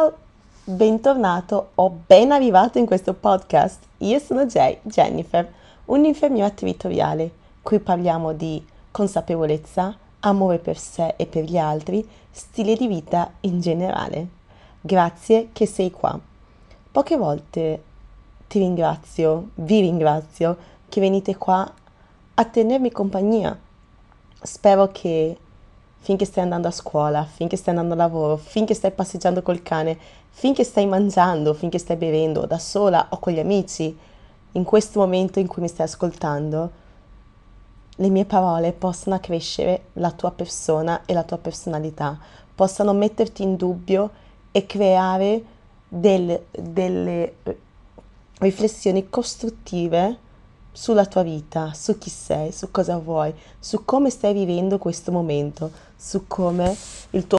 Ciao, bentornato o ben arrivato in questo podcast. Io sono Jay, Jennifer, un'infermiera territoriale. Qui parliamo di consapevolezza, amore per sé e per gli altri, stile di vita in generale. Grazie che sei qua. Poche volte ti ringrazio, vi ringrazio che venite qua a tenermi compagnia. Spero che finché stai andando a scuola, finché stai andando al lavoro, finché stai passeggiando col cane, finché stai mangiando, finché stai bevendo da sola o con gli amici, in questo momento in cui mi stai ascoltando, le mie parole possano accrescere la tua persona e la tua personalità, possano metterti in dubbio e creare del, delle riflessioni costruttive sulla tua vita, su chi sei, su cosa vuoi, su come stai vivendo questo momento, su come il tuo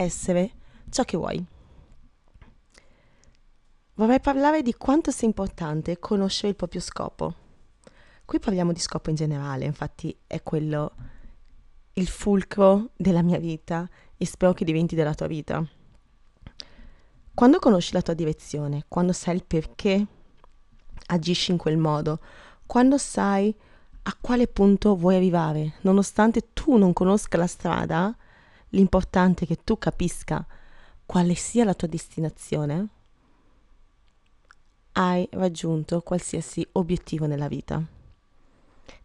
essere ciò che vuoi. Vorrei parlare di quanto sia importante conoscere il proprio scopo. Qui parliamo di scopo in generale, infatti è quello il fulcro della mia vita e spero che diventi della tua vita. Quando conosci la tua direzione, quando sai il perché agisci in quel modo, quando sai a quale punto vuoi arrivare, nonostante tu non conosca la strada, l'importante è che tu capisca quale sia la tua destinazione, hai raggiunto qualsiasi obiettivo nella vita.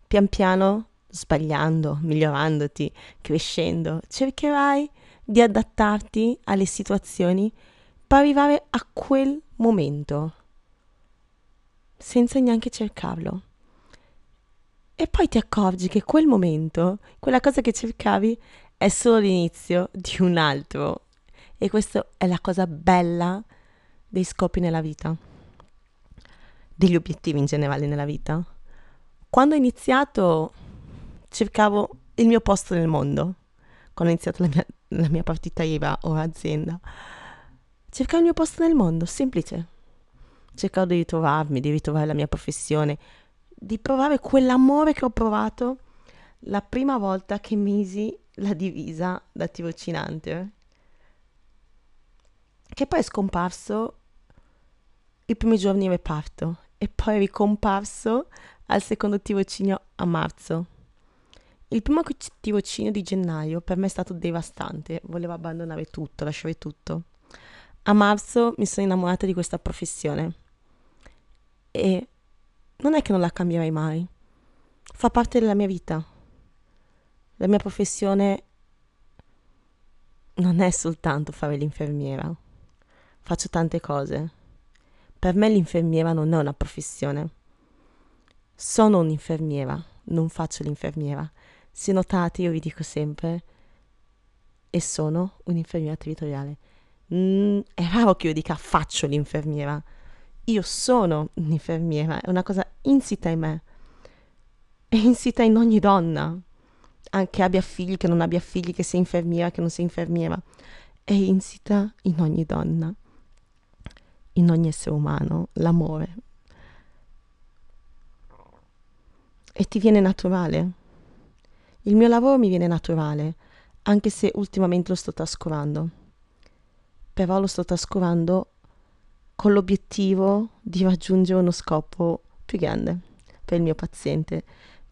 Pian piano, sbagliando, migliorandoti, crescendo, cercherai di adattarti alle situazioni per arrivare a quel momento senza neanche cercarlo. E poi ti accorgi che quel momento, quella cosa che cercavi, è solo l'inizio di un altro. E questa è la cosa bella dei scopi nella vita, degli obiettivi in generale nella vita. Quando ho iniziato cercavo il mio posto nel mondo, quando ho iniziato la mia, la mia partita IVA o azienda. Cercavo il mio posto nel mondo, semplice cercavo di ritrovarmi, di ritrovare la mia professione, di provare quell'amore che ho provato la prima volta che misi la divisa da tirocinante, che poi è scomparso i primi giorni in reparto e poi è ricomparso al secondo tirocinio a marzo. Il primo tirocinio di gennaio per me è stato devastante, volevo abbandonare tutto, lasciare tutto. A marzo mi sono innamorata di questa professione e non è che non la cambierei mai. Fa parte della mia vita. La mia professione non è soltanto fare l'infermiera. Faccio tante cose. Per me l'infermiera non è una professione. Sono un'infermiera, non faccio l'infermiera. Se notate, io vi dico sempre, e sono un'infermiera territoriale. Mm, è raro che io dica faccio l'infermiera io sono un'infermiera, è una cosa insita in me, è insita in ogni donna, anche abbia figli, che non abbia figli, che sia infermiera, che non sia infermiera, è insita in ogni donna, in ogni essere umano, l'amore. E ti viene naturale. Il mio lavoro mi viene naturale, anche se ultimamente lo sto trascurando. Però lo sto trascurando con l'obiettivo di raggiungere uno scopo più grande per il mio paziente.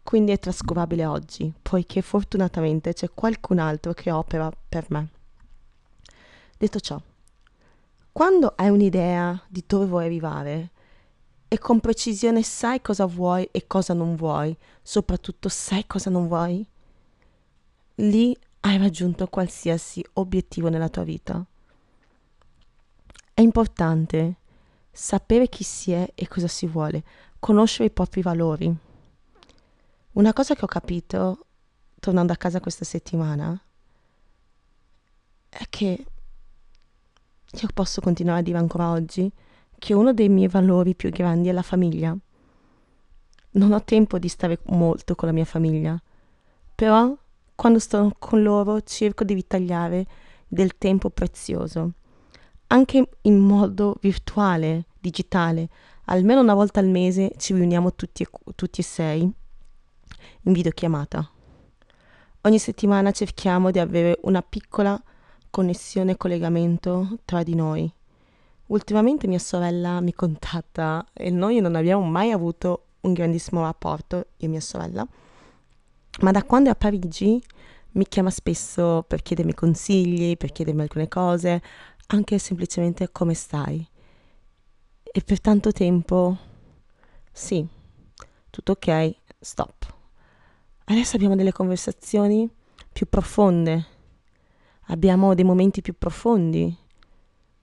Quindi è trascurabile oggi, poiché fortunatamente c'è qualcun altro che opera per me. Detto ciò, quando hai un'idea di dove vuoi arrivare e con precisione sai cosa vuoi e cosa non vuoi, soprattutto sai cosa non vuoi, lì hai raggiunto qualsiasi obiettivo nella tua vita. È importante sapere chi si è e cosa si vuole, conoscere i propri valori. Una cosa che ho capito tornando a casa questa settimana è che io posso continuare a dire ancora oggi che uno dei miei valori più grandi è la famiglia. Non ho tempo di stare molto con la mia famiglia, però quando sto con loro cerco di ritagliare del tempo prezioso anche in modo virtuale, digitale. Almeno una volta al mese ci riuniamo tutti e, tutti e sei in videochiamata. Ogni settimana cerchiamo di avere una piccola connessione e collegamento tra di noi. Ultimamente mia sorella mi contatta e noi non abbiamo mai avuto un grandissimo rapporto, io e mia sorella, ma da quando è a Parigi mi chiama spesso per chiedermi consigli, per chiedermi alcune cose, anche semplicemente come stai. E per tanto tempo, sì, tutto ok, stop. Adesso abbiamo delle conversazioni più profonde, abbiamo dei momenti più profondi,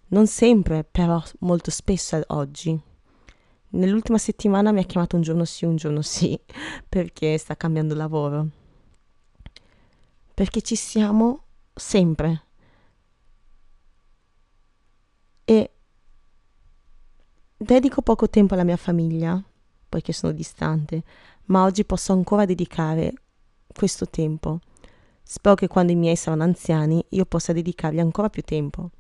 non sempre, però molto spesso oggi. Nell'ultima settimana mi ha chiamato un giorno sì, un giorno sì, perché sta cambiando lavoro. Perché ci siamo sempre. E dedico poco tempo alla mia famiglia, poiché sono distante, ma oggi posso ancora dedicare questo tempo. Spero che quando i miei saranno anziani io possa dedicargli ancora più tempo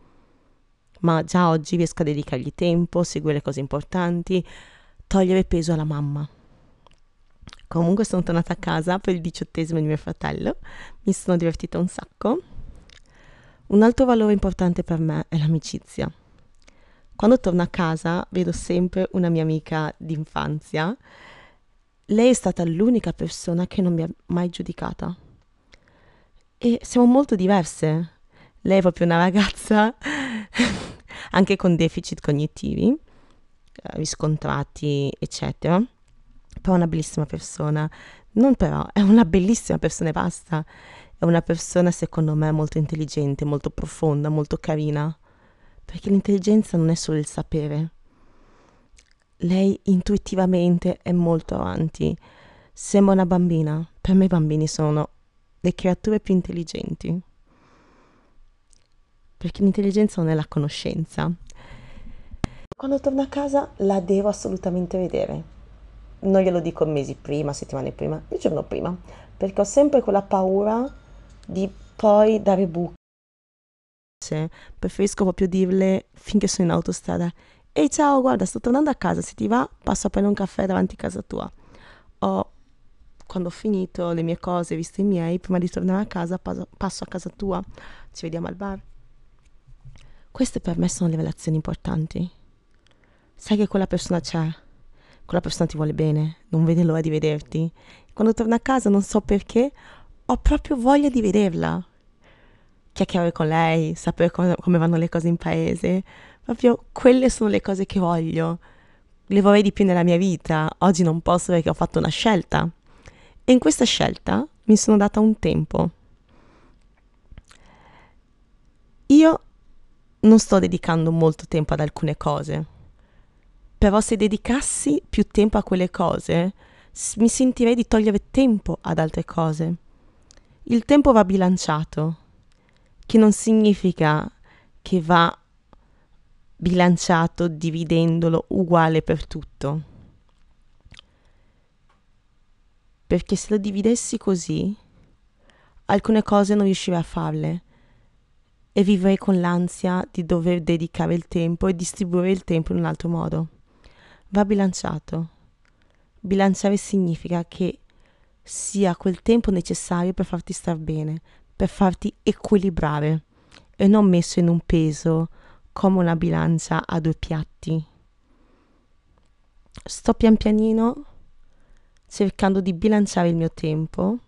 ma già oggi riesco a dedicargli tempo, seguire le cose importanti, togliere peso alla mamma. Comunque sono tornata a casa per il diciottesimo di mio fratello, mi sono divertita un sacco. Un altro valore importante per me è l'amicizia. Quando torno a casa vedo sempre una mia amica d'infanzia. Lei è stata l'unica persona che non mi ha mai giudicata. E siamo molto diverse. Lei è proprio una ragazza anche con deficit cognitivi eh, riscontrati, eccetera. Però è una bellissima persona. Non però, è una bellissima persona e basta. È una persona, secondo me, molto intelligente, molto profonda, molto carina. Perché l'intelligenza non è solo il sapere. Lei intuitivamente è molto avanti. Sembra una bambina. Per me i bambini sono le creature più intelligenti perché l'intelligenza non è la conoscenza. Quando torno a casa la devo assolutamente vedere. Non glielo dico mesi prima, settimane prima, il giorno prima, perché ho sempre quella paura di poi dare buche. Preferisco proprio dirle finché sono in autostrada. Ehi ciao, guarda, sto tornando a casa, se ti va passo a prendere un caffè davanti a casa tua. O quando ho finito le mie cose, visto i miei, prima di tornare a casa passo a casa tua, ci vediamo al bar. Queste per me sono le relazioni importanti. Sai che quella persona c'è, quella persona ti vuole bene, non vede l'ora di vederti. Quando torno a casa non so perché, ho proprio voglia di vederla. Chiacchierare con lei, sapere come, come vanno le cose in paese. Proprio quelle sono le cose che voglio. Le vorrei di più nella mia vita. Oggi non posso perché ho fatto una scelta. E in questa scelta mi sono data un tempo. Io non sto dedicando molto tempo ad alcune cose. Però se dedicassi più tempo a quelle cose, mi sentirei di togliere tempo ad altre cose. Il tempo va bilanciato, che non significa che va bilanciato dividendolo uguale per tutto. Perché se lo dividessi così, alcune cose non riuscirei a farle e vivrei con l'ansia di dover dedicare il tempo e distribuire il tempo in un altro modo. Va bilanciato. Bilanciare significa che sia quel tempo necessario per farti star bene, per farti equilibrare. E non messo in un peso come una bilancia a due piatti. Sto pian pianino cercando di bilanciare il mio tempo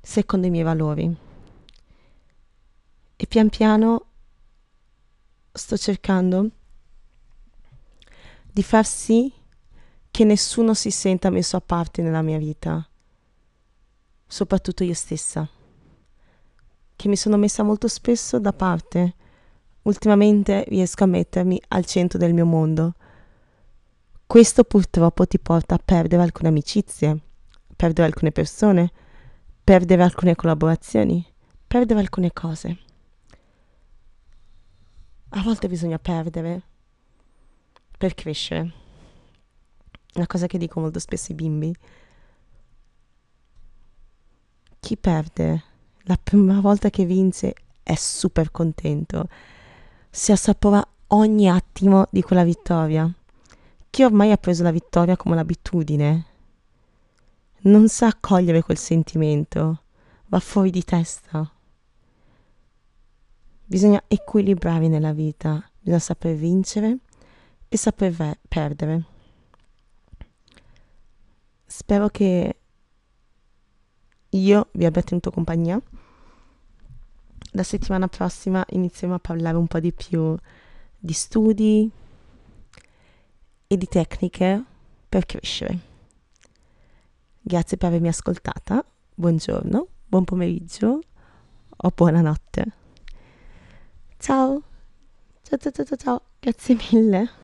secondo i miei valori. E pian piano sto cercando di far sì che nessuno si senta messo a parte nella mia vita, soprattutto io stessa, che mi sono messa molto spesso da parte. Ultimamente riesco a mettermi al centro del mio mondo. Questo purtroppo ti porta a perdere alcune amicizie, perdere alcune persone, perdere alcune collaborazioni, perdere alcune cose. A volte bisogna perdere per crescere. Una cosa che dico molto spesso ai bimbi. Chi perde la prima volta che vince è super contento. Si assapora ogni attimo di quella vittoria. Chi ormai ha preso la vittoria come un'abitudine non sa accogliere quel sentimento, va fuori di testa. Bisogna equilibrare nella vita, bisogna saper vincere e saper perdere. Spero che io vi abbia tenuto compagnia. La settimana prossima inizieremo a parlare un po' di più di studi e di tecniche per crescere. Grazie per avermi ascoltata. Buongiorno, buon pomeriggio o buonanotte. Ciao. Ciao ciao ciao ciao. Grazie mille.